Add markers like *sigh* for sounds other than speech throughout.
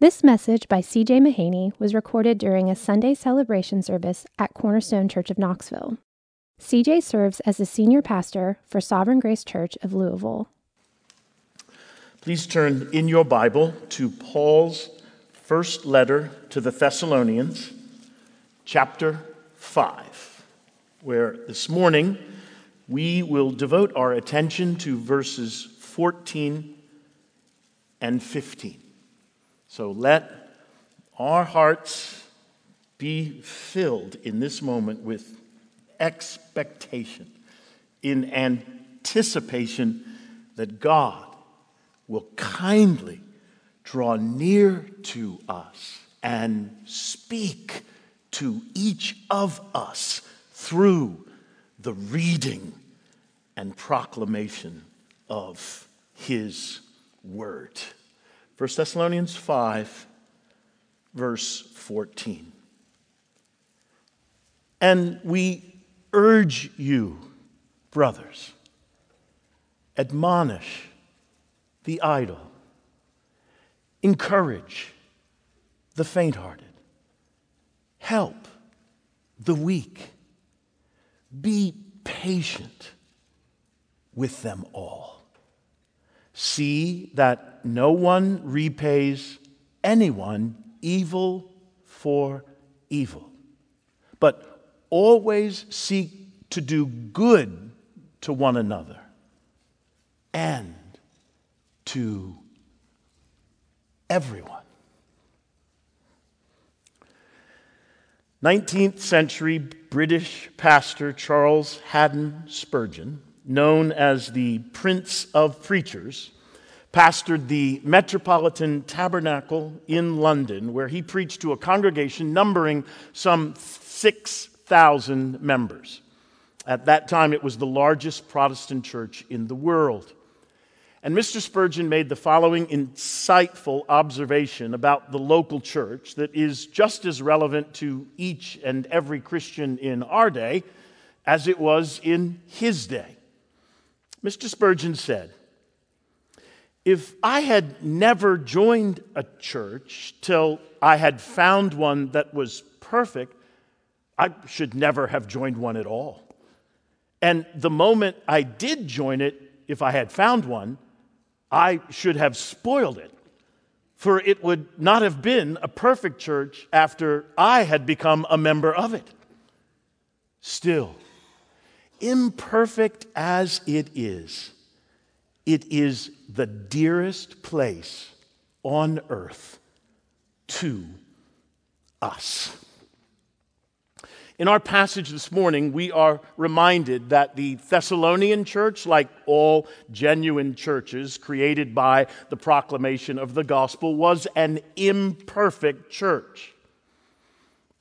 This message by C.J. Mahaney was recorded during a Sunday celebration service at Cornerstone Church of Knoxville. CJ serves as the senior pastor for Sovereign Grace Church of Louisville. Please turn in your Bible to Paul's first letter to the Thessalonians, chapter 5, where this morning we will devote our attention to verses 14 and 15. So let our hearts be filled in this moment with expectation, in anticipation that God will kindly draw near to us and speak to each of us through the reading and proclamation of His Word. 1 Thessalonians 5, verse 14. And we urge you, brothers, admonish the idle, encourage the faint hearted, help the weak, be patient with them all. See that no one repays anyone evil for evil, but always seek to do good to one another and to everyone. 19th century British pastor Charles Haddon Spurgeon known as the Prince of Preachers, pastored the Metropolitan Tabernacle in London, where he preached to a congregation numbering some 6,000 members. At that time, it was the largest Protestant church in the world. And Mr. Spurgeon made the following insightful observation about the local church that is just as relevant to each and every Christian in our day as it was in his day. Mr. Spurgeon said, If I had never joined a church till I had found one that was perfect, I should never have joined one at all. And the moment I did join it, if I had found one, I should have spoiled it. For it would not have been a perfect church after I had become a member of it. Still, imperfect as it is, it is the dearest place on earth to us. In our passage this morning, we are reminded that the Thessalonian church, like all genuine churches created by the proclamation of the gospel, was an imperfect church.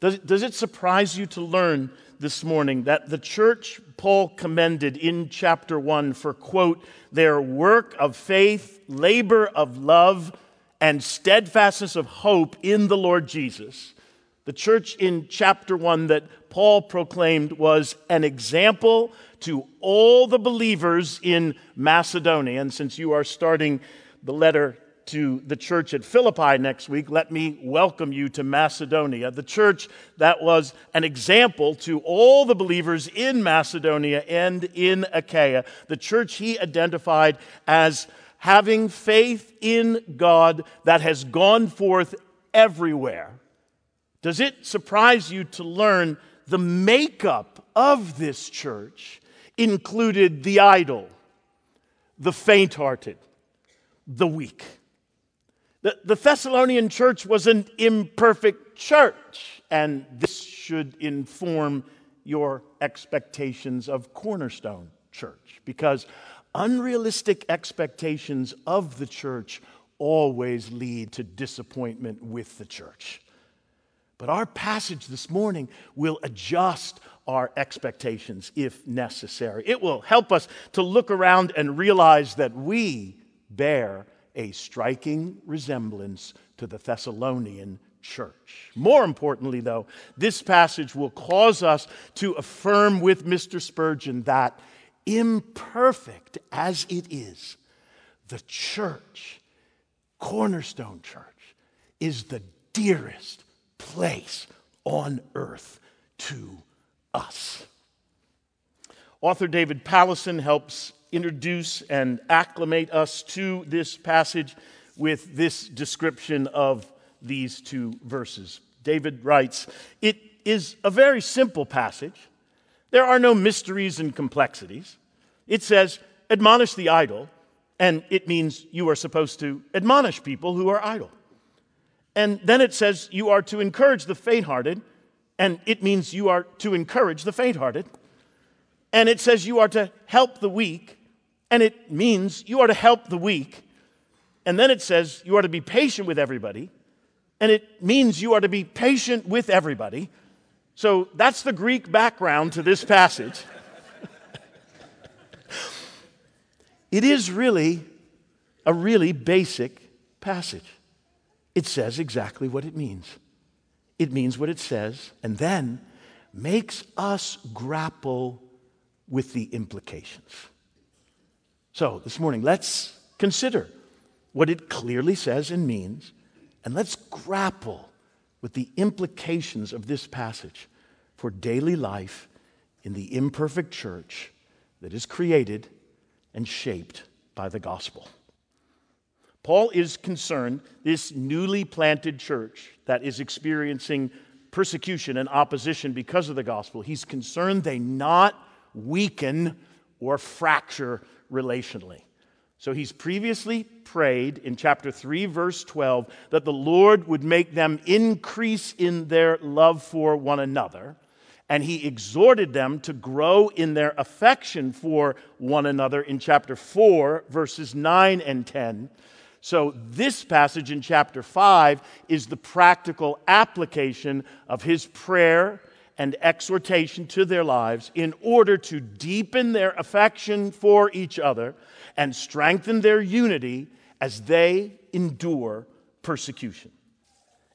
Does, does it surprise you to learn this morning that the church Paul commended in chapter 1 for, quote, their work of faith, labor of love, and steadfastness of hope in the Lord Jesus. The church in chapter 1 that Paul proclaimed was an example to all the believers in Macedonia. And since you are starting the letter to the church at Philippi next week, let me welcome you to Macedonia, the church that was an example to all the believers in Macedonia and in Achaia, the church he identified as having faith in God that has gone forth everywhere. Does it surprise you to learn the makeup of this church included the idle, the faint hearted, the weak? The, the Thessalonian church was an imperfect church, and this should inform your expectations of Cornerstone Church because unrealistic expectations of the church always lead to disappointment with the church. But our passage this morning will adjust our expectations if necessary. It will help us to look around and realize that we bear a striking resemblance to the Thessalonian church. More importantly, though, this passage will cause us to affirm with Mr. Spurgeon that, imperfect as it is, the church, Cornerstone Church, is the dearest place on earth to us. Author David Powlison helps introduce and acclimate us to this passage with this description of these two verses. David writes, It is a very simple passage. There are no mysteries and complexities. It says, admonish the idle, and it means you are supposed to admonish people who are idle. And then it says you are to encourage the faint hearted, and it means you are to encourage the faint hearted. And it says you are to help the weak, and it means you are to help the weak. And then it says you are to be patient with everybody, and it means you are to be patient with everybody. So that's the Greek background to this passage. *laughs* it is really a really basic passage. It says exactly what it means. It means what it says, and then makes us grapple with the implications. So, this morning, let's consider what it clearly says and means, and let's grapple with the implications of this passage for daily life in the imperfect church that is created and shaped by the gospel. Paul is concerned this newly planted church that is experiencing persecution and opposition because of the gospel, he's concerned they not weaken or fracture relationally. So he's previously prayed in chapter 3, verse 12, that the Lord would make them increase in their love for one another. And he exhorted them to grow in their affection for one another in chapter 4, verses 9 and 10. So, this passage in chapter 5 is the practical application of his prayer and exhortation to their lives in order to deepen their affection for each other and strengthen their unity as they endure persecution.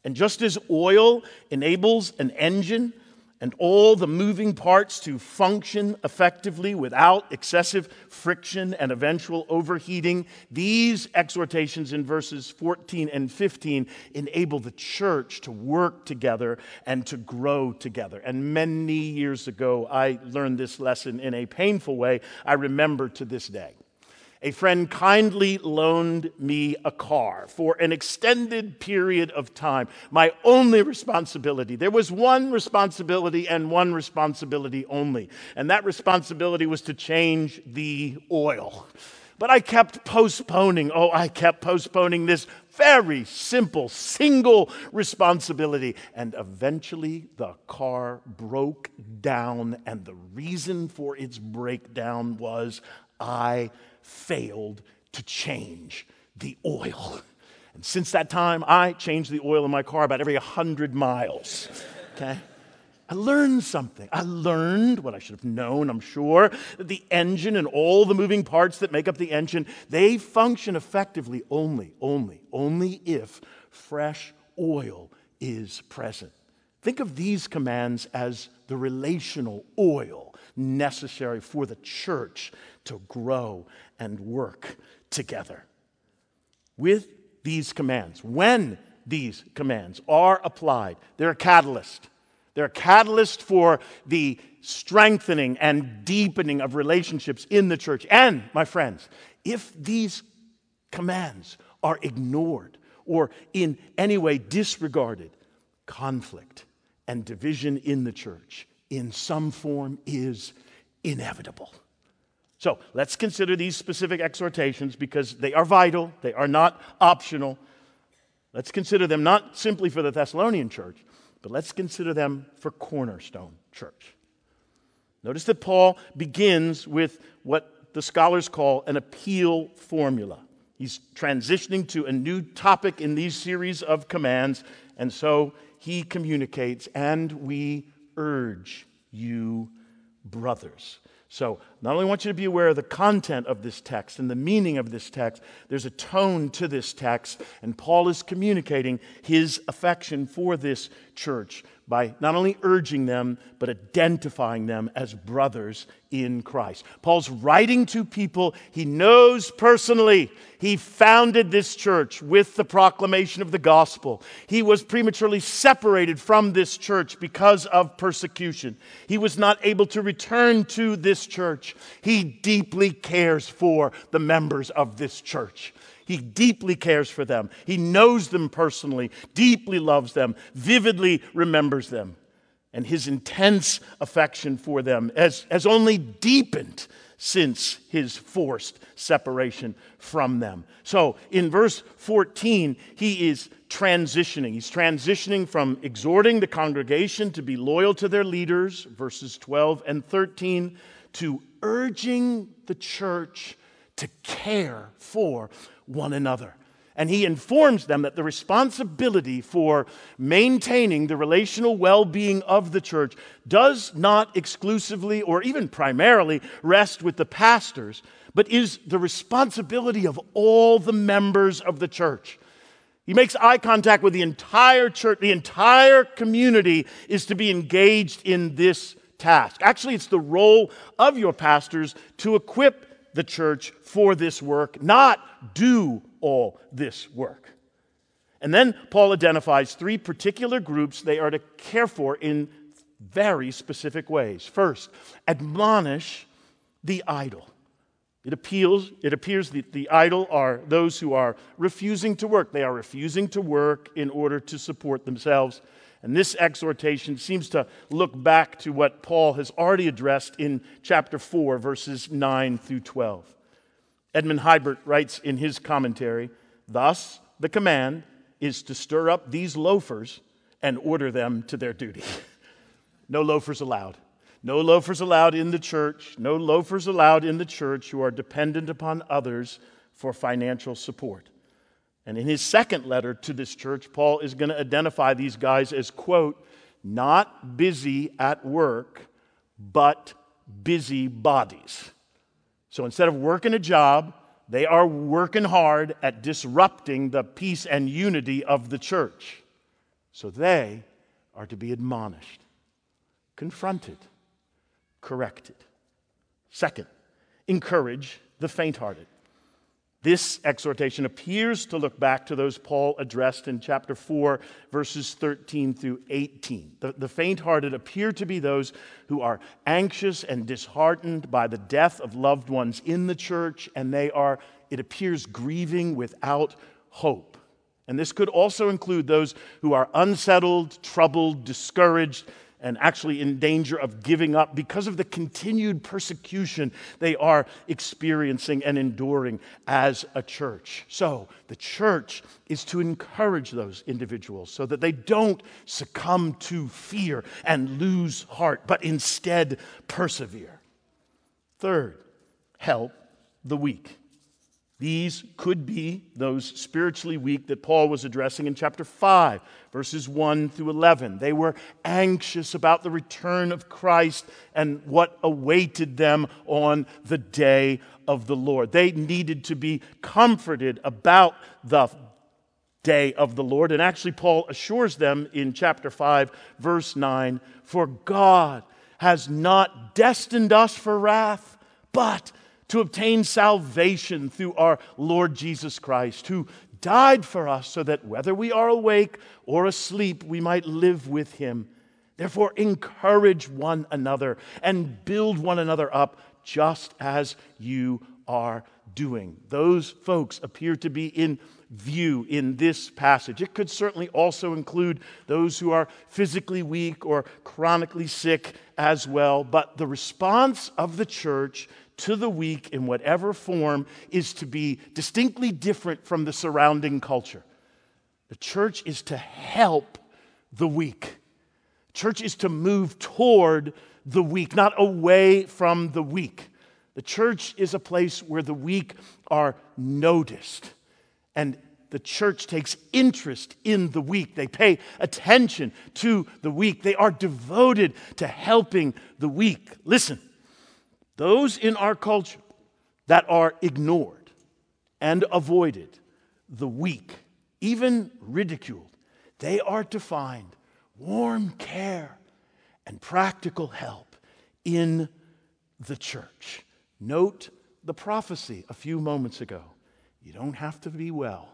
And just as oil enables an engine and all the moving parts to function effectively without excessive friction and eventual overheating. These exhortations in verses 14 and 15 enable the church to work together and to grow together. And many years ago, I learned this lesson in a painful way I remember to this day a friend kindly loaned me a car for an extended period of time. My only responsibility, there was one responsibility and one responsibility only, and that responsibility was to change the oil. But I kept postponing, oh, I kept postponing this very simple, single responsibility. And eventually the car broke down, and the reason for its breakdown was I failed to change the oil. And since that time, I change the oil in my car about every 100 miles. Okay? I learned something. I learned what I should have known, I'm sure, that the engine and all the moving parts that make up the engine, they function effectively only, only, only if fresh oil is present. Think of these commands as the relational oil necessary for the church to grow and work together. With these commands, when these commands are applied, they're a catalyst. They're a catalyst for the strengthening and deepening of relationships in the church. And, my friends, if these commands are ignored or in any way disregarded, conflict and division in the church in some form is inevitable. So let's consider these specific exhortations because they are vital, they are not optional. Let's consider them not simply for the Thessalonian church, but let's consider them for Cornerstone Church. Notice that Paul begins with what the scholars call an appeal formula. He's transitioning to a new topic in these series of commands, and so he communicates, and we urge you, brothers. So, not only want you to be aware of the content of this text and the meaning of this text, there's a tone to this text, and Paul is communicating his affection for this church by not only urging them, but identifying them as brothers in Christ. Paul's writing to people he knows personally. He founded this church with the proclamation of the gospel. He was prematurely separated from this church because of persecution. He was not able to return to this church. He deeply cares for the members of this church. He deeply cares for them. He knows them personally, deeply loves them, vividly remembers them. And his intense affection for them has, has only deepened since his forced separation from them. So in verse 14, he is transitioning. He's transitioning from exhorting the congregation to be loyal to their leaders, verses 12 and 13, to urging the church to care for one another. And he informs them that the responsibility for maintaining the relational well being of the church does not exclusively or even primarily rest with the pastors, but is the responsibility of all the members of the church. He makes eye contact with the entire church. The entire community is to be engaged in this task. Actually, it's the role of your pastors to equip the church for this work, not do all this work. And then Paul identifies three particular groups they are to care for in very specific ways. First, admonish the idle. It appeals, it appears that the idle are those who are refusing to work. They are refusing to work in order to support themselves. And this exhortation seems to look back to what Paul has already addressed in chapter 4, verses 9 through 12. Edmond Hiebert writes in his commentary Thus, the command is to stir up these loafers and order them to their duty. *laughs* no loafers allowed. No loafers allowed in the church. No loafers allowed in the church who are dependent upon others for financial support. And in his second letter to this church, Paul is going to identify these guys as, quote, not busy at work, but busy bodies. So instead of working a job, they are working hard at disrupting the peace and unity of the church. So they are to be admonished, confronted, corrected. Second, encourage the faint hearted. This exhortation appears to look back to those Paul addressed in chapter 4, verses 13 through 18. The, the faint hearted appear to be those who are anxious and disheartened by the death of loved ones in the church, and they are, it appears, grieving without hope. And this could also include those who are unsettled, troubled, discouraged, and actually in danger of giving up because of the continued persecution they are experiencing and enduring as a church. So, the church is to encourage those individuals so that they don't succumb to fear and lose heart, but instead persevere. Third, help the weak. These could be those spiritually weak that Paul was addressing in chapter 5, verses 1 through 11. They were anxious about the return of Christ and what awaited them on the day of the Lord. They needed to be comforted about the day of the Lord. And actually, Paul assures them in chapter 5, verse 9 For God has not destined us for wrath, but to obtain salvation through our Lord Jesus Christ, who died for us so that whether we are awake or asleep, we might live with him. Therefore, encourage one another and build one another up just as you are doing. Those folks appear to be in view in this passage. It could certainly also include those who are physically weak or chronically sick as well. But the response of the church to the weak in whatever form is to be distinctly different from the surrounding culture. The church is to help the weak. Church is to move toward the weak, not away from the weak. The church is a place where the weak are noticed. And the church takes interest in the weak. They pay attention to the weak. They are devoted to helping the weak. Listen, Those in our culture that are ignored and avoided, the weak, even ridiculed, they are to find warm care and practical help in the church. Note the prophecy a few moments ago. You don't have to be well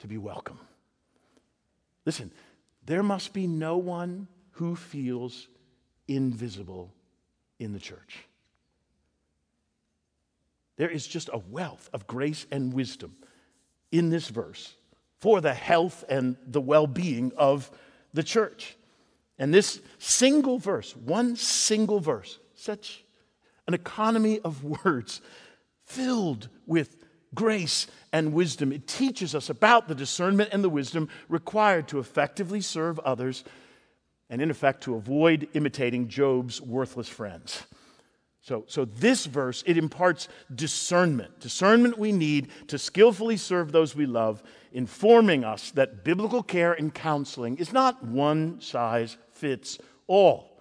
to be welcome. Listen, there must be no one who feels invisible in the church. There is just a wealth of grace and wisdom in this verse for the health and the well being of the church. And this single verse, one single verse, such an economy of *laughs* words filled with grace and wisdom. It teaches us about the discernment and the wisdom required to effectively serve others and, in effect, to avoid imitating Job's worthless friends. So, so this verse, it imparts discernment. Discernment we need to skillfully serve those we love, informing us that biblical care and counseling is not one size fits all.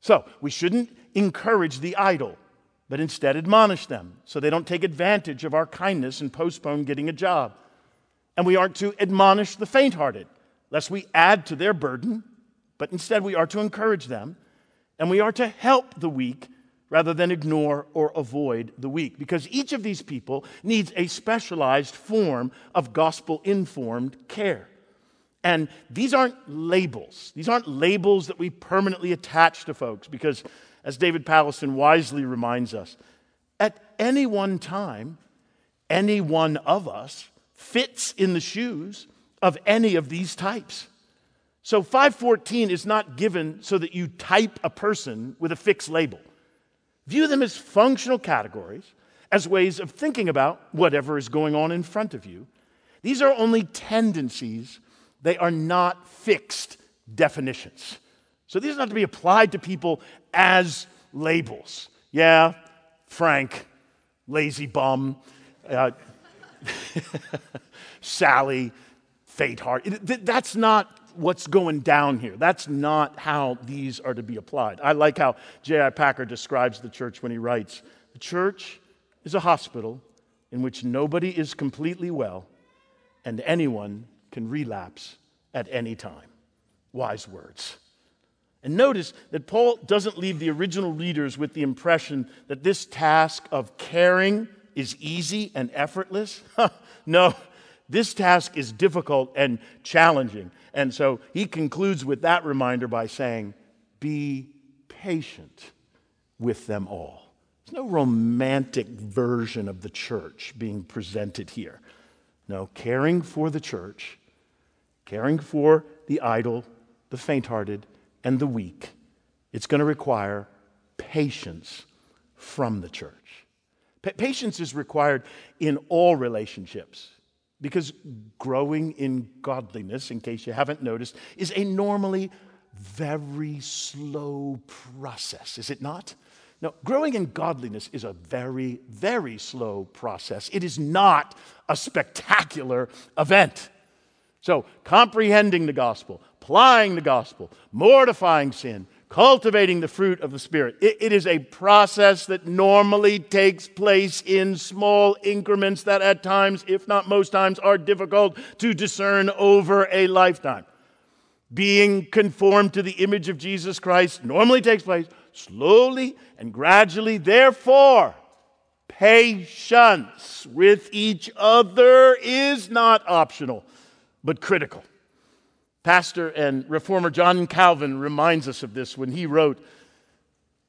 So we shouldn't encourage the idle, but instead admonish them so they don't take advantage of our kindness and postpone getting a job. And we aren't to admonish the faint hearted, lest we add to their burden, but instead we are to encourage them, and we are to help the weak rather than ignore or avoid the weak. Because each of these people needs a specialized form of gospel informed care. And these aren't labels. These aren't labels that we permanently attach to folks because, as David Powlison wisely reminds us, at any one time, any one of us fits in the shoes of any of these types. So 514 is not given so that you type a person with a fixed label. View them as functional categories, as ways of thinking about whatever is going on in front of you. These are only tendencies, they are not fixed definitions. So these are not to be applied to people as labels. Yeah, Frank, lazy bum, uh, *laughs* Sally, fate heart. That's not what's going down here. That's not how these are to be applied. I like how J.I. Packer describes the church when he writes The church is a hospital in which nobody is completely well and anyone can relapse at any time. Wise words. And notice that Paul doesn't leave the original readers with the impression that this task of caring is easy and effortless. *laughs* no, this task is difficult and challenging. And so he concludes with that reminder by saying, Be patient with them all. There's no romantic version of the church being presented here. No, caring for the church, caring for the idle, the faint hearted, and the weak, it's going to require patience from the church. Pa- patience is required in all relationships. Because growing in godliness, in case you haven't noticed, is a normally very slow process, is it not? No, growing in godliness is a very, very slow process. It is not a spectacular event. So, comprehending the gospel, applying the gospel, mortifying sin, cultivating the fruit of the Spirit. It, it is a process that normally takes place in small increments that at times, if not most times, are difficult to discern over a lifetime. Being conformed to the image of Jesus Christ normally takes place slowly and gradually. Therefore, patience with each other is not optional, but critical. Pastor and reformer John Calvin reminds us of this when he wrote,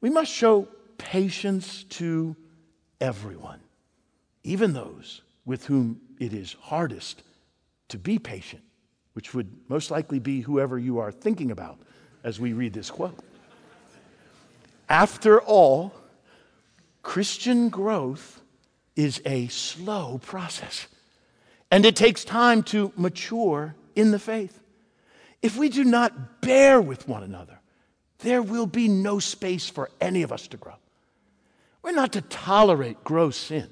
We must show patience to everyone, even those with whom it is hardest to be patient, which would most likely be whoever you are thinking about as we read this quote. After all, Christian growth is a slow process, and it takes time to mature in the faith. If we do not bear with one another, there will be no space for any of us to grow. We're not to tolerate gross sin,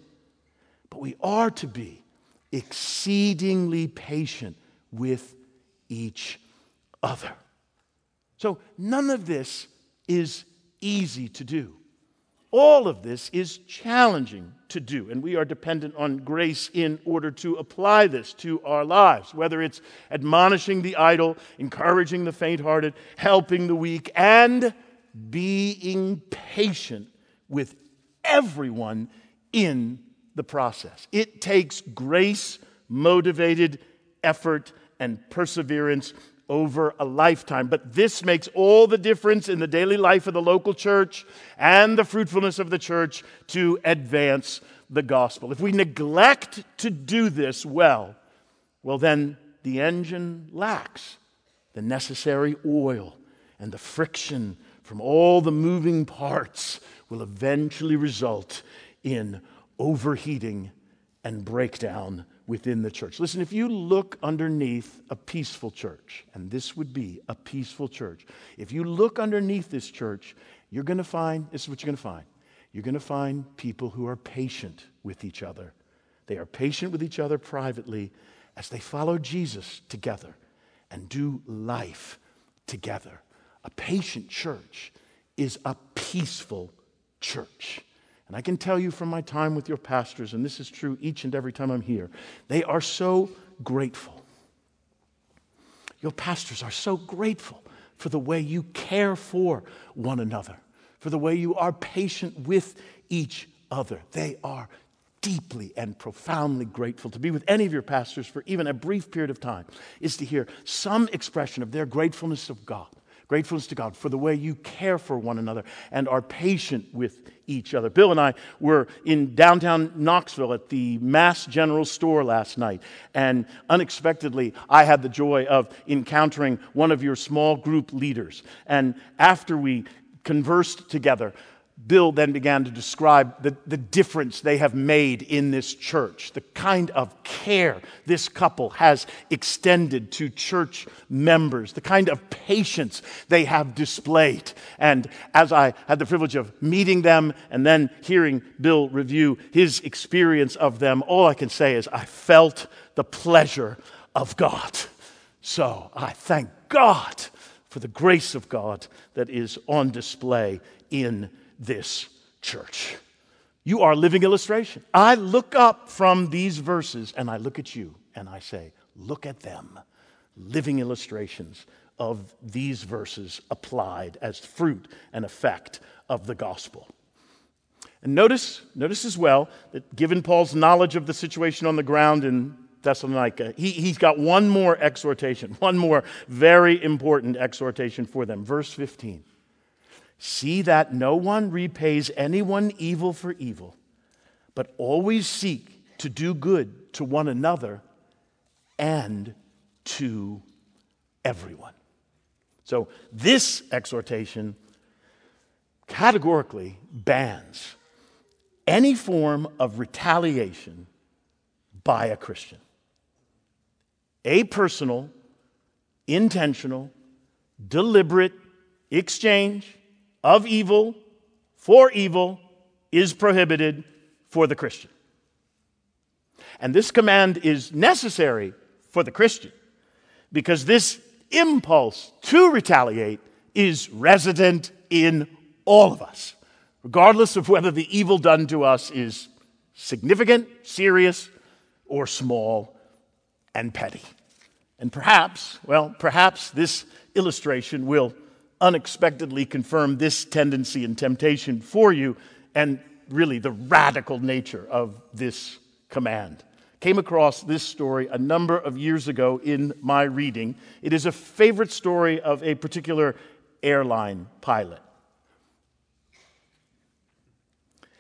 but we are to be exceedingly patient with each other. So, none of this is easy to do. All of this is challenging to do, and we are dependent on grace in order to apply this to our lives, whether it's admonishing the idle, encouraging the faint hearted, helping the weak, and being patient with everyone in the process. It takes grace motivated effort and perseverance over a lifetime. But this makes all the difference in the daily life of the local church and the fruitfulness of the church to advance the gospel. If we neglect to do this well, well, then the engine lacks the necessary oil, and the friction from all the moving parts will eventually result in overheating and breakdown within the church. Listen, if you look underneath a peaceful church, and this would be a peaceful church, if you look underneath this church, you're going to find this is what you're going to find. You're going to find people who are patient with each other. They are patient with each other privately as they follow Jesus together and do life together. A patient church is a peaceful church. And I can tell you from my time with your pastors, and this is true each and every time I'm here, they are so grateful. Your pastors are so grateful for the way you care for one another, for the way you are patient with each other. They are deeply and profoundly grateful. To be with any of your pastors for even a brief period of time is to hear some expression of their gratefulness of God Gratefulness to God for the way you care for one another and are patient with each other. Bill and I were in downtown Knoxville at the Mast General Store last night, and unexpectedly, I had the joy of encountering one of your small group leaders. And after we conversed together, Bill then began to describe the, the difference they have made in this church, the kind of care this couple has extended to church members, the kind of patience they have displayed. And as I had the privilege of meeting them and then hearing Bill review his experience of them, all I can say is I felt the pleasure of God. So I thank God for the grace of God that is on display in this church. You are living illustration. I look up from these verses and I look at you and I say, look at them. Living illustrations of these verses applied as fruit and effect of the gospel. And notice, notice as well that given Paul's knowledge of the situation on the ground in Thessalonica, he, he's got one more exhortation, *laughs* one more very important exhortation for them. Verse 15. See that no one repays anyone evil for evil, but always seek to do good to one another and to everyone. So, this exhortation categorically bans any form of retaliation by a Christian. A personal, intentional, deliberate exchange of evil for evil is prohibited for the Christian. And this command is necessary for the Christian because this impulse to retaliate is resident in all of us, regardless of whether the evil done to us is significant, serious, or small and petty. And perhaps, well, perhaps this illustration will unexpectedly confirm this tendency and temptation for you and really the radical nature of this command. Came across this story a number of years ago in my reading. It is a favorite story of a particular airline pilot.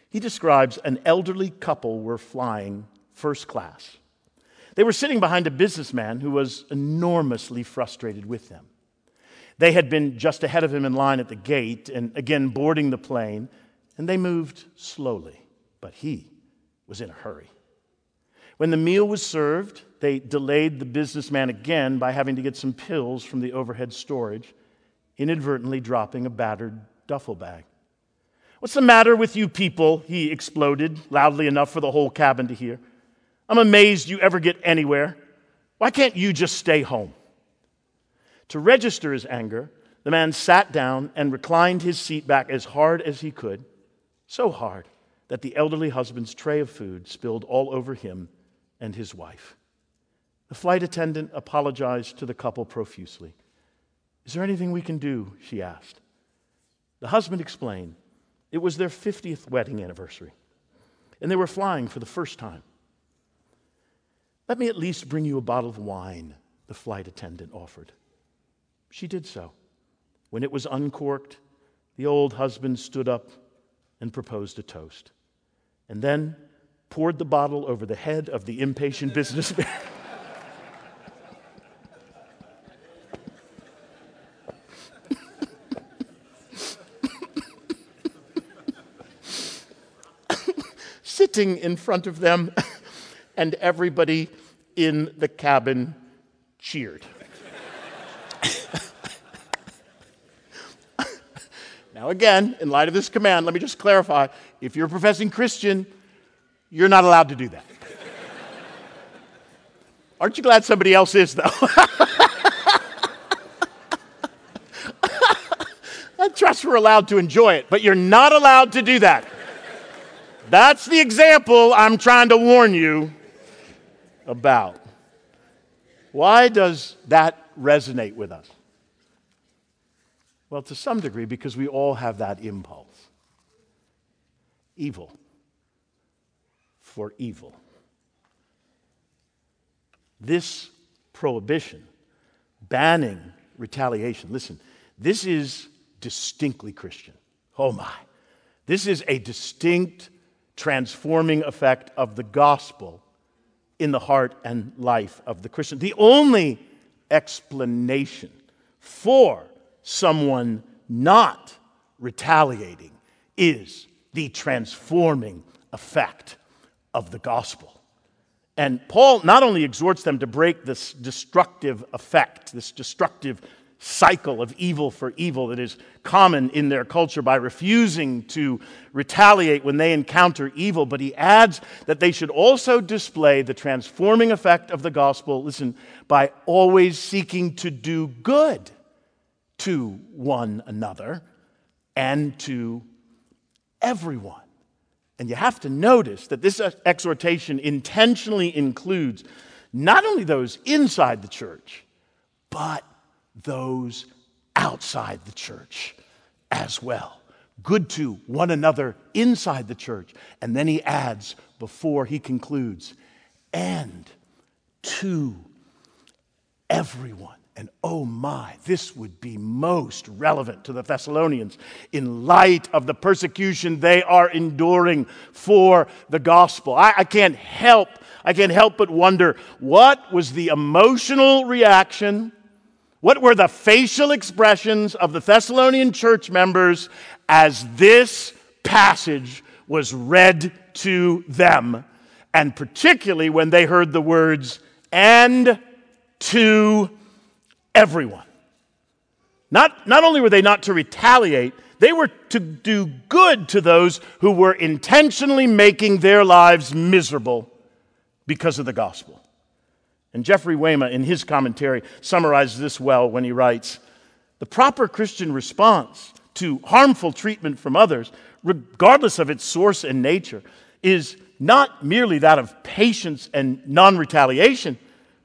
He describes an elderly couple were flying first class. They were sitting behind a businessman who was enormously frustrated with them. They had been just ahead of him in line at the gate and again boarding the plane, and they moved slowly, but he was in a hurry. When the meal was served, they delayed the businessman again by having to get some pills from the overhead storage, inadvertently dropping a battered duffel bag. What's the matter with you people? He exploded loudly enough for the whole cabin to hear. I'm amazed you ever get anywhere. Why can't you just stay home? To register his anger, the man sat down and reclined his seat back as hard as he could, so hard that the elderly husband's tray of food spilled all over him and his wife. The flight attendant apologized to the couple profusely. Is there anything we can do? she asked. The husband explained it was their 50th wedding anniversary, and they were flying for the first time. Let me at least bring you a bottle of wine, the flight attendant offered. She did so. When it was uncorked, the old husband stood up and proposed a toast, and then poured the bottle over the head of the impatient *laughs* businessman. Sitting in front of them, and everybody in the cabin cheered. Now, again, in light of this command, let me just clarify if you're a professing Christian, you're not allowed to do that. *laughs* Aren't you glad somebody else is, though? *laughs* I trust we're allowed to enjoy it, but you're not allowed to do that. That's the example I'm trying to warn you about. Why does that resonate with us? Well, to some degree, because we all have that impulse. Evil for evil. This prohibition, banning retaliation, listen, this is distinctly Christian. Oh my. This is a distinct transforming effect of the gospel in the heart and life of the Christian. The only explanation for someone not retaliating is the transforming effect of the gospel. And Paul not only exhorts them to break this destructive effect, this destructive cycle of evil for evil that is common in their culture by refusing to retaliate when they encounter evil, but he adds that they should also display the transforming effect of the gospel, listen, by always seeking to do good to one another and to everyone. And you have to notice that this exhortation intentionally includes not only those inside the church, but those outside the church as well. Good to one another inside the church. And then he adds, before he concludes, and to everyone. And oh my, this would be most relevant to the Thessalonians in light of the persecution they are enduring for the gospel. I, I, can't help, I can't help but wonder what was the emotional reaction, what were the facial expressions of the Thessalonian church members as this passage was read to them, and particularly when they heard the words, and to everyone. Not, not only were they not to retaliate, they were to do good to those who were intentionally making their lives miserable because of the gospel. And Jeffrey Weima, in his commentary, summarizes this well when he writes The proper Christian response to harmful treatment from others, regardless of its source and nature, is not merely that of patience and non retaliation,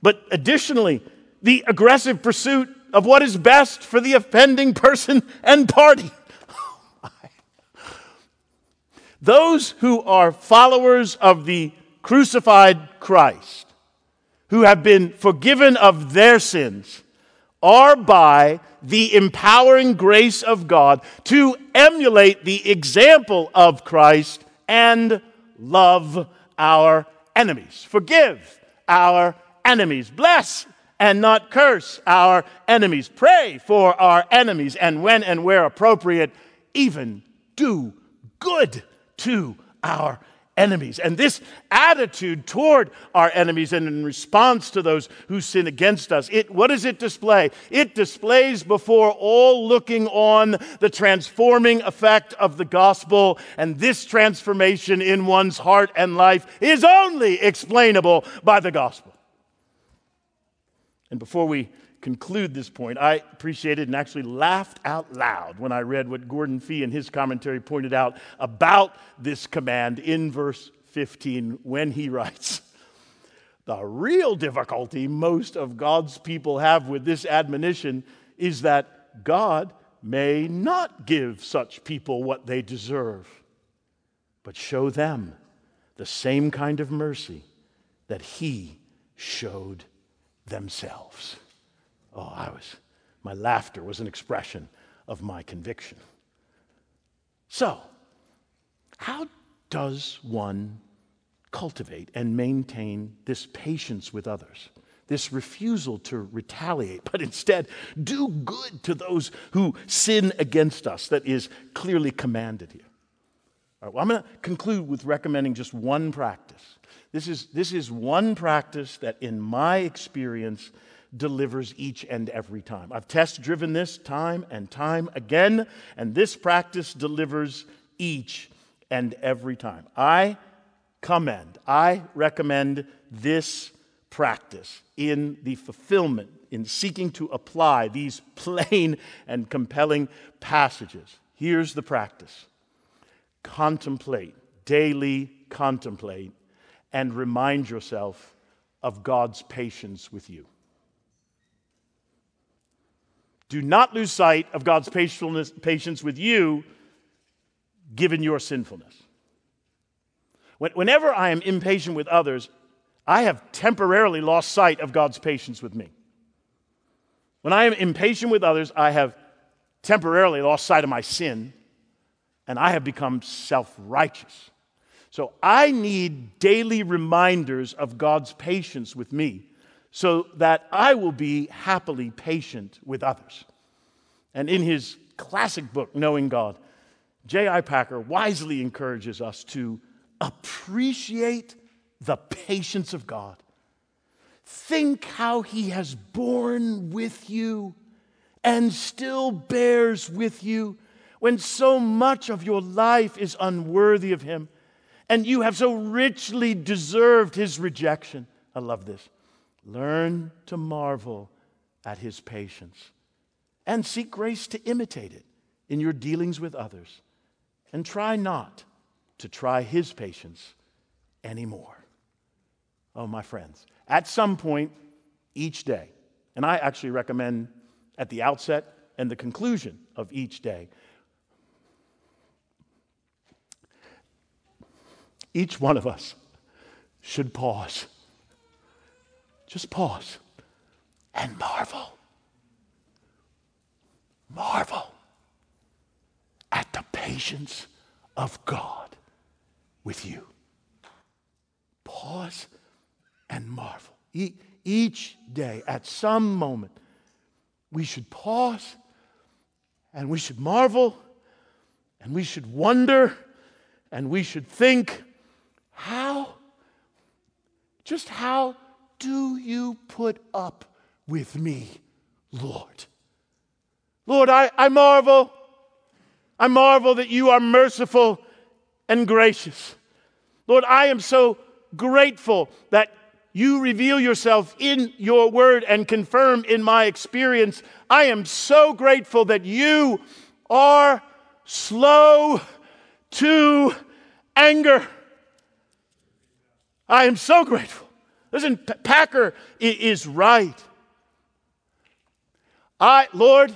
but additionally the aggressive pursuit of what is best for the offending person and party. *laughs* Those who are followers of the crucified Christ, who have been forgiven of their sins, are by the empowering grace of God to emulate the example of Christ and love our enemies, forgive our enemies, bless and not curse our enemies. Pray for our enemies, and when and where appropriate, even do good to our enemies. And this attitude toward our enemies and in response to those who sin against us, it, what does it display? It displays before all looking on the transforming effect of the gospel. And this transformation in one's heart and life is only explainable by the gospel. And before we conclude this point, I appreciated and actually laughed out loud when I read what Gordon Fee in his commentary pointed out about this command in verse 15 when he writes, The real difficulty most of God's people have with this admonition is that God may not give such people what they deserve, but show them the same kind of mercy that He showed themselves. Oh, I was, my laughter was an expression of my conviction. So, how does one cultivate and maintain this patience with others? This refusal to retaliate, but instead do good to those who sin against us, that is clearly commanded here. All right, well, I'm going to conclude with recommending just one practice. This is, this is one practice that, in my experience, delivers each and every time. I've test driven this time and time again, and this practice delivers each and every time. I commend, I recommend this practice in the fulfillment, in seeking to apply these *laughs* plain and compelling passages. Here's the practice contemplate, daily contemplate, and remind yourself of God's patience with you. Do not lose sight of God's patience with you given your sinfulness. Whenever I am impatient with others, I have temporarily lost sight of God's patience with me. When I am impatient with others, I have temporarily lost sight of my sin and I have become self righteous. So I need daily reminders of God's patience with me so that I will be happily patient with others. And in his classic book, Knowing God, J.I. Packer wisely encourages us to appreciate the patience of God. Think how he has borne with you and still bears with you when so much of your life is unworthy of him and you have so richly deserved his rejection. I love this. Learn to marvel at his patience and seek grace to imitate it in your dealings with others. And try not to try his patience anymore. Oh, my friends, at some point each day, and I actually recommend at the outset and the conclusion of each day, each one of us should pause. Just pause and marvel. Marvel at the patience of God with you. Pause and marvel. E- each day, at some moment, we should pause and we should marvel and we should wonder and we should think how, just how do you put up with me, Lord? Lord, I, I marvel. I marvel that you are merciful and gracious. Lord, I am so grateful that you reveal yourself in your word and confirm in my experience. I am so grateful that you are slow to anger. I am so grateful. Listen, Packer is right. I, Lord,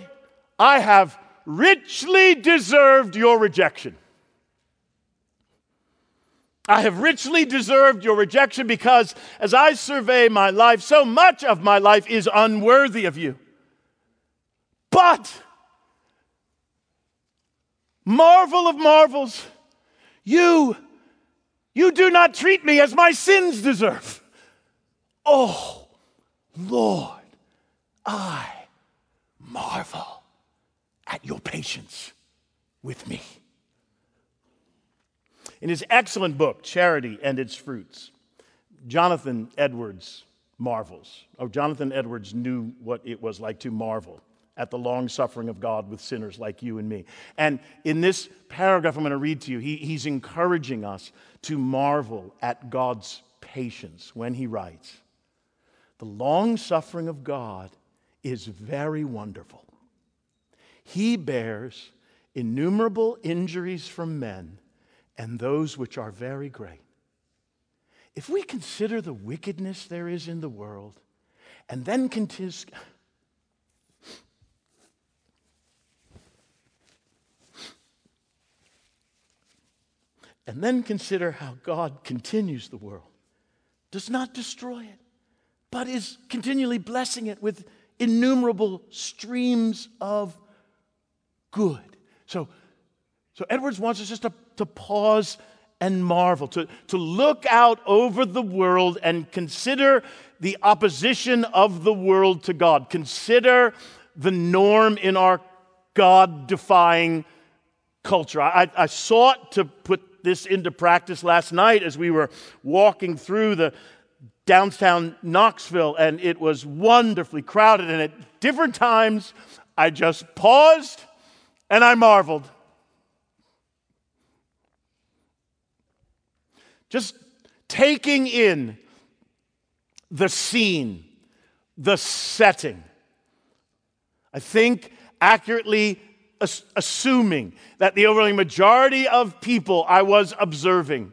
I have richly deserved your rejection. I have richly deserved your rejection because as I survey my life, so much of my life is unworthy of you. But, marvel of marvels, you you do not treat me as my sins deserve. Oh, Lord, I marvel at your patience with me. In his excellent book, Charity and Its Fruits, Jonathan Edwards marvels. Oh, Jonathan Edwards knew what it was like to marvel at the long suffering of God with sinners like you and me. And in this paragraph I'm going to read to you, he, he's encouraging us to marvel at God's patience when he writes The long suffering of God is very wonderful. He bears innumerable injuries from men and those which are very great. If we consider the wickedness there is in the world and then continue. And then consider how God continues the world, does not destroy it, but is continually blessing it with innumerable streams of good. So, so Edwards wants us just to, to pause and marvel, to, to look out over the world and consider the opposition of the world to God. Consider the norm in our God defying culture. I, I sought to put this into practice last night as we were walking through the downtown Knoxville, and it was wonderfully crowded. And at different times, I just paused and I marveled. Just taking in the scene, the setting. I think accurately assuming that the overwhelming majority of people I was observing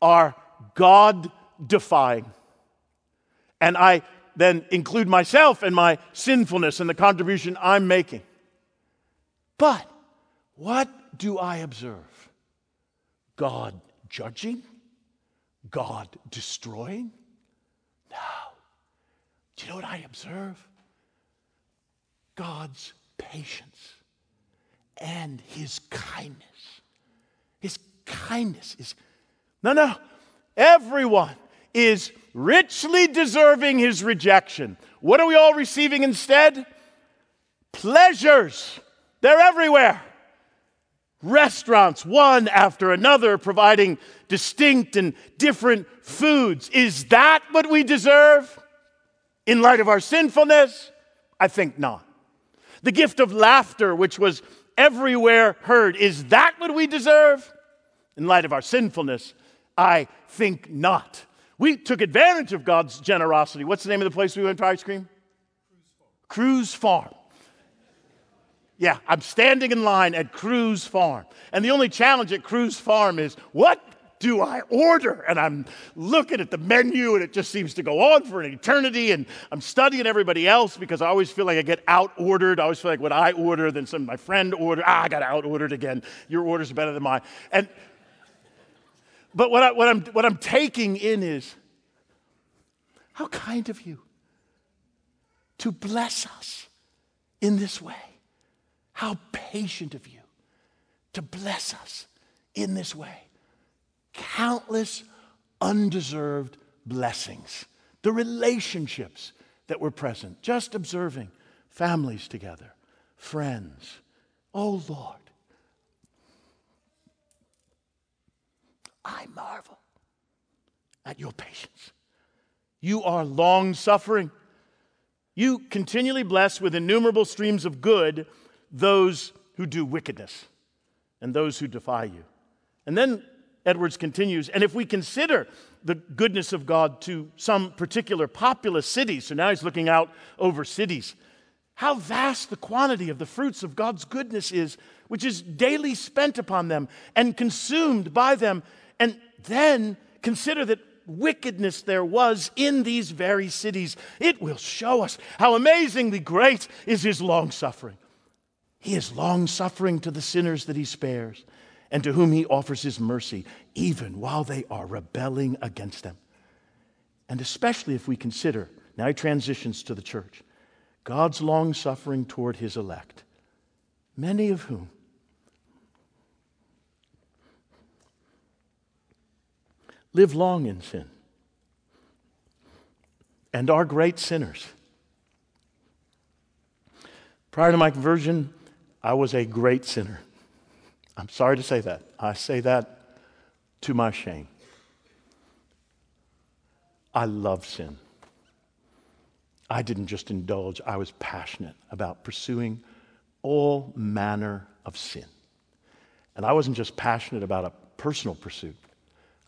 are God defying. And I then include myself and my sinfulness and the contribution I'm making. But what do I observe? God judging? God destroying? No. Do you know what I observe? God's patience and his kindness. His kindness is, no, no, everyone is richly deserving his rejection. What are we all receiving instead? Pleasures. They're everywhere. Restaurants, one after another, providing distinct and different foods. Is that what we deserve in light of our sinfulness? I think not. The gift of laughter, which was everywhere heard, is that what we deserve in light of our sinfulness? I think not. We took advantage of God's generosity. What's the name of the place we went for ice cream? Cruze Farm. Yeah, I'm standing in line at Cruze Farm. And the only challenge at Cruze Farm is what do I order? And I'm looking at the menu and it just seems to go on for an eternity. And I'm studying everybody else because I always feel like I get out ordered. I always feel like what I order, then some my friend ordered, ah, I got out ordered again. Your order's better than mine. And but what, I, what, I'm, what I'm taking in is how kind of you to bless us in this way. How patient of you to bless us in this way. Countless undeserved blessings, the relationships that were present, just observing families together, friends. Oh Lord, I marvel at your patience. You are long suffering. You continually bless with innumerable streams of good those who do wickedness and those who defy you. And then Edwards continues, and if we consider the goodness of God to some particular populous cities, so now he's looking out over cities, how vast the quantity of the fruits of God's goodness is, which is daily spent upon them and consumed by them. And then consider that wickedness there was in these very cities. It will show us how amazingly great is his long suffering. He is long suffering to the sinners that he spares and to whom he offers his mercy, even while they are rebelling against him. And especially if we consider, now he transitions to the church, God's long suffering toward his elect, many of whom live long in sin and are great sinners. Prior to my conversion, I was a great sinner. I'm sorry to say that. I say that to my shame. I love sin. I didn't just indulge, I was passionate about pursuing all manner of sin. And I wasn't just passionate about a personal pursuit,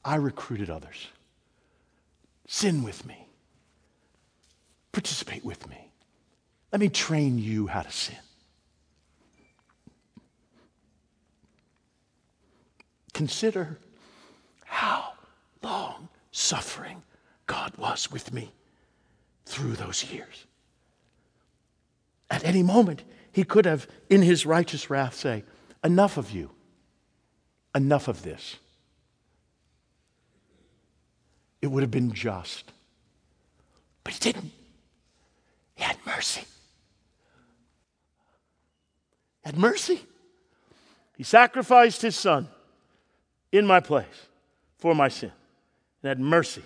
I recruited others. Sin with me, participate with me, Let me train you how to sin. Consider how long suffering God was with me through those years. At any moment, he could have, in his righteous wrath, say, Enough of you, enough of this. It would have been just. But he didn't. He had mercy. He had mercy. He sacrificed his son in my place for my sin and had mercy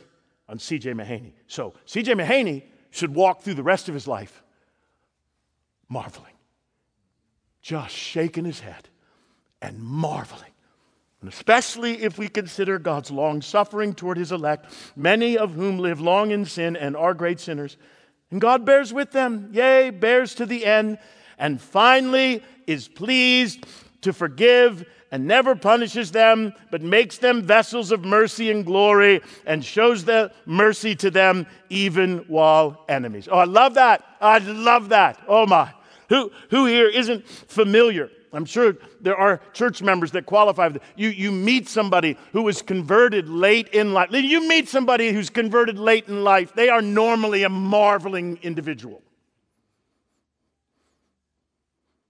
on C.J. Mahaney. So C.J. Mahaney should walk through the rest of his life marveling, just shaking his head and marveling. And especially if we consider God's long suffering toward his elect, many of whom live long in sin and are great sinners. And God bears with them, yea, bears to the end, and finally is pleased to forgive and never punishes them, but makes them vessels of mercy and glory and shows the mercy to them even while enemies. Oh, I love that. I love that. Oh my. Who, who here isn't familiar? I'm sure there are church members that qualify. You, you meet somebody who was converted late in life. You meet somebody who's converted late in life, they are normally a marveling individual.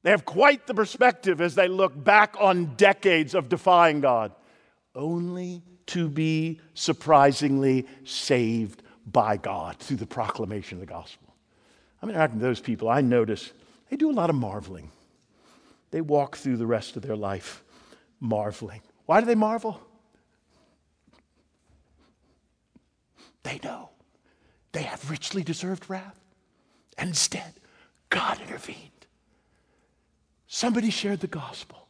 They have quite the perspective as they look back on decades of defying God, only to be surprisingly saved by God through the proclamation of the gospel. I mean, I can those people, I notice they do a lot of marveling. They walk through the rest of their life marveling. Why do they marvel? They know they have richly deserved wrath. And instead, God intervened. Somebody shared the gospel.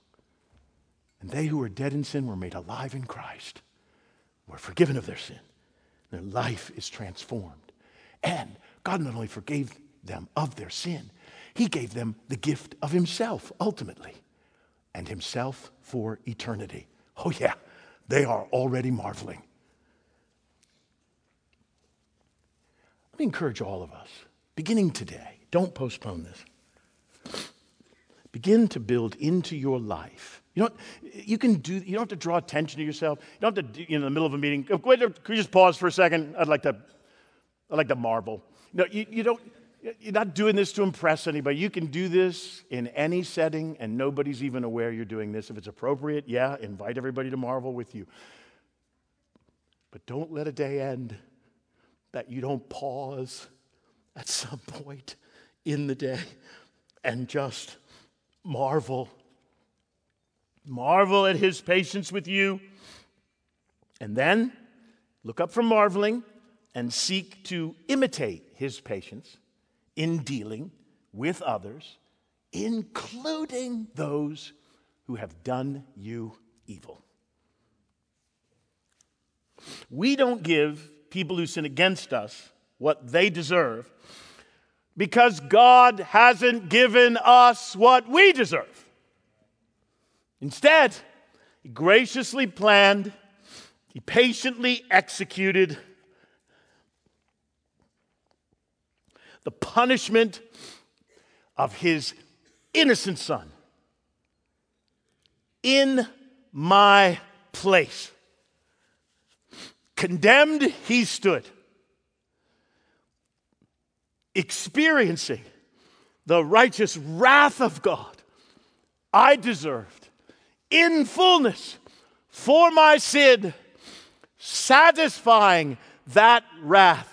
And they who were dead in sin were made alive in Christ, were forgiven of their sin. Their life is transformed. And God not only forgave them of their sin, he gave them the gift of Himself ultimately and Himself for eternity. Oh, yeah, they are already marveling. Let me encourage all of us, beginning today, don't postpone this. Begin to build into your life. You know, you can do. You don't have to draw attention to yourself. You don't have to, you know, in the middle of a meeting. Oh, could you just pause for a second? I'd like to, I'd like to marvel. No, you, you don't. You're not doing this to impress anybody. You can do this in any setting, and nobody's even aware you're doing this. If it's appropriate, yeah, invite everybody to marvel with you. But don't let a day end that you don't pause at some *laughs* point in the day and just marvel. Marvel at his patience with you. And then look up from marveling and seek to imitate his patience in dealing with others, including those who have done you evil. We don't give people who sin against us what they deserve because God hasn't given us what we deserve. Instead, He graciously planned, He patiently executed the punishment of his innocent son in my place. Condemned, he stood, experiencing the righteous wrath of God I deserved in fullness for my sin, satisfying that wrath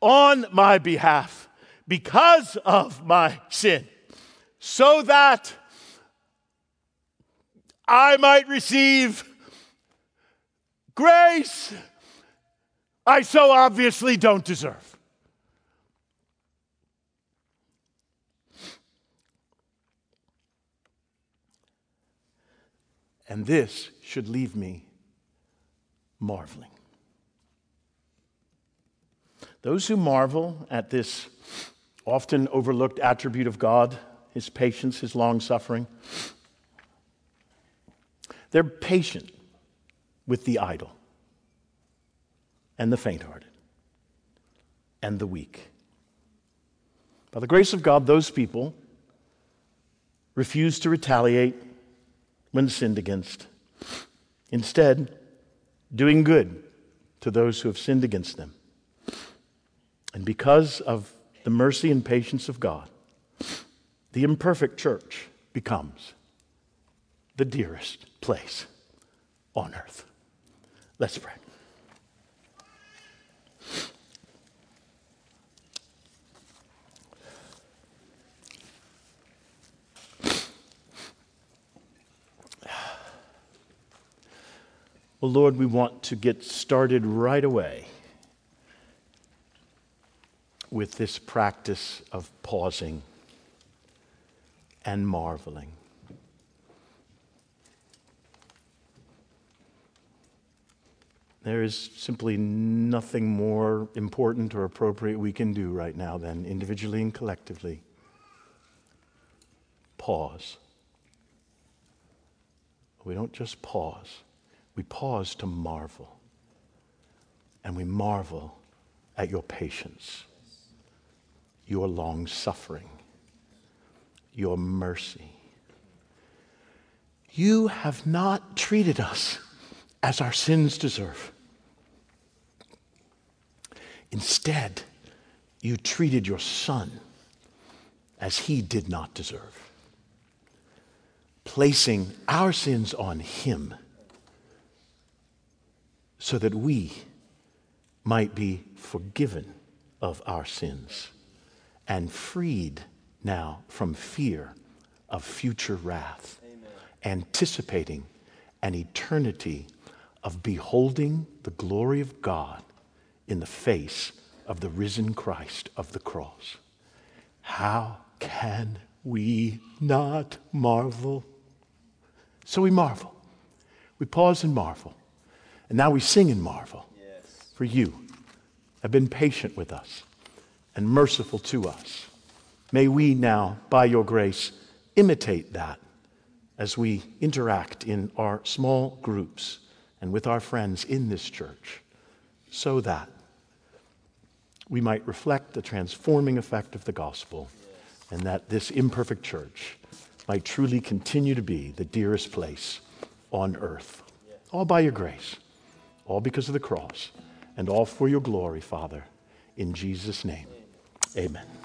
on my behalf because of my sin, so that I might receive grace I so obviously don't deserve. And this should leave me marveling. Those who marvel at this often overlooked attribute of God, his patience, his long suffering. They're patient with the idle and the faint hearted and the weak. By the grace of God, those people refuse to retaliate when sinned against. Instead, doing good to those who have sinned against them. And because of the mercy and patience of God, the imperfect church becomes the dearest place on earth. Let's pray. Well, Lord, we want to get started right away with this practice of pausing and marveling. There is simply nothing more important or appropriate we can do right now than individually and collectively pause. We don't just pause we pause to marvel. And we marvel at your patience, your long suffering, your mercy. You have not treated us as our sins deserve. Instead, you treated your son as he did not deserve, placing our sins on him so that we might be forgiven of our sins and freed now from fear of future wrath, Amen. anticipating an eternity of beholding the glory of God in the face of the risen Christ of the cross. How can we not marvel? So we marvel. We pause and marvel. And now we sing and marvel. Yes. For you have been patient with us and merciful to us. May we now, by your grace, imitate that as we interact in our small groups and with our friends in this church, so that we might reflect the transforming effect of the gospel and that this imperfect church might truly continue to be the dearest place on earth. All by your grace all because of the cross, and all for your glory, Father. In Jesus' name, amen.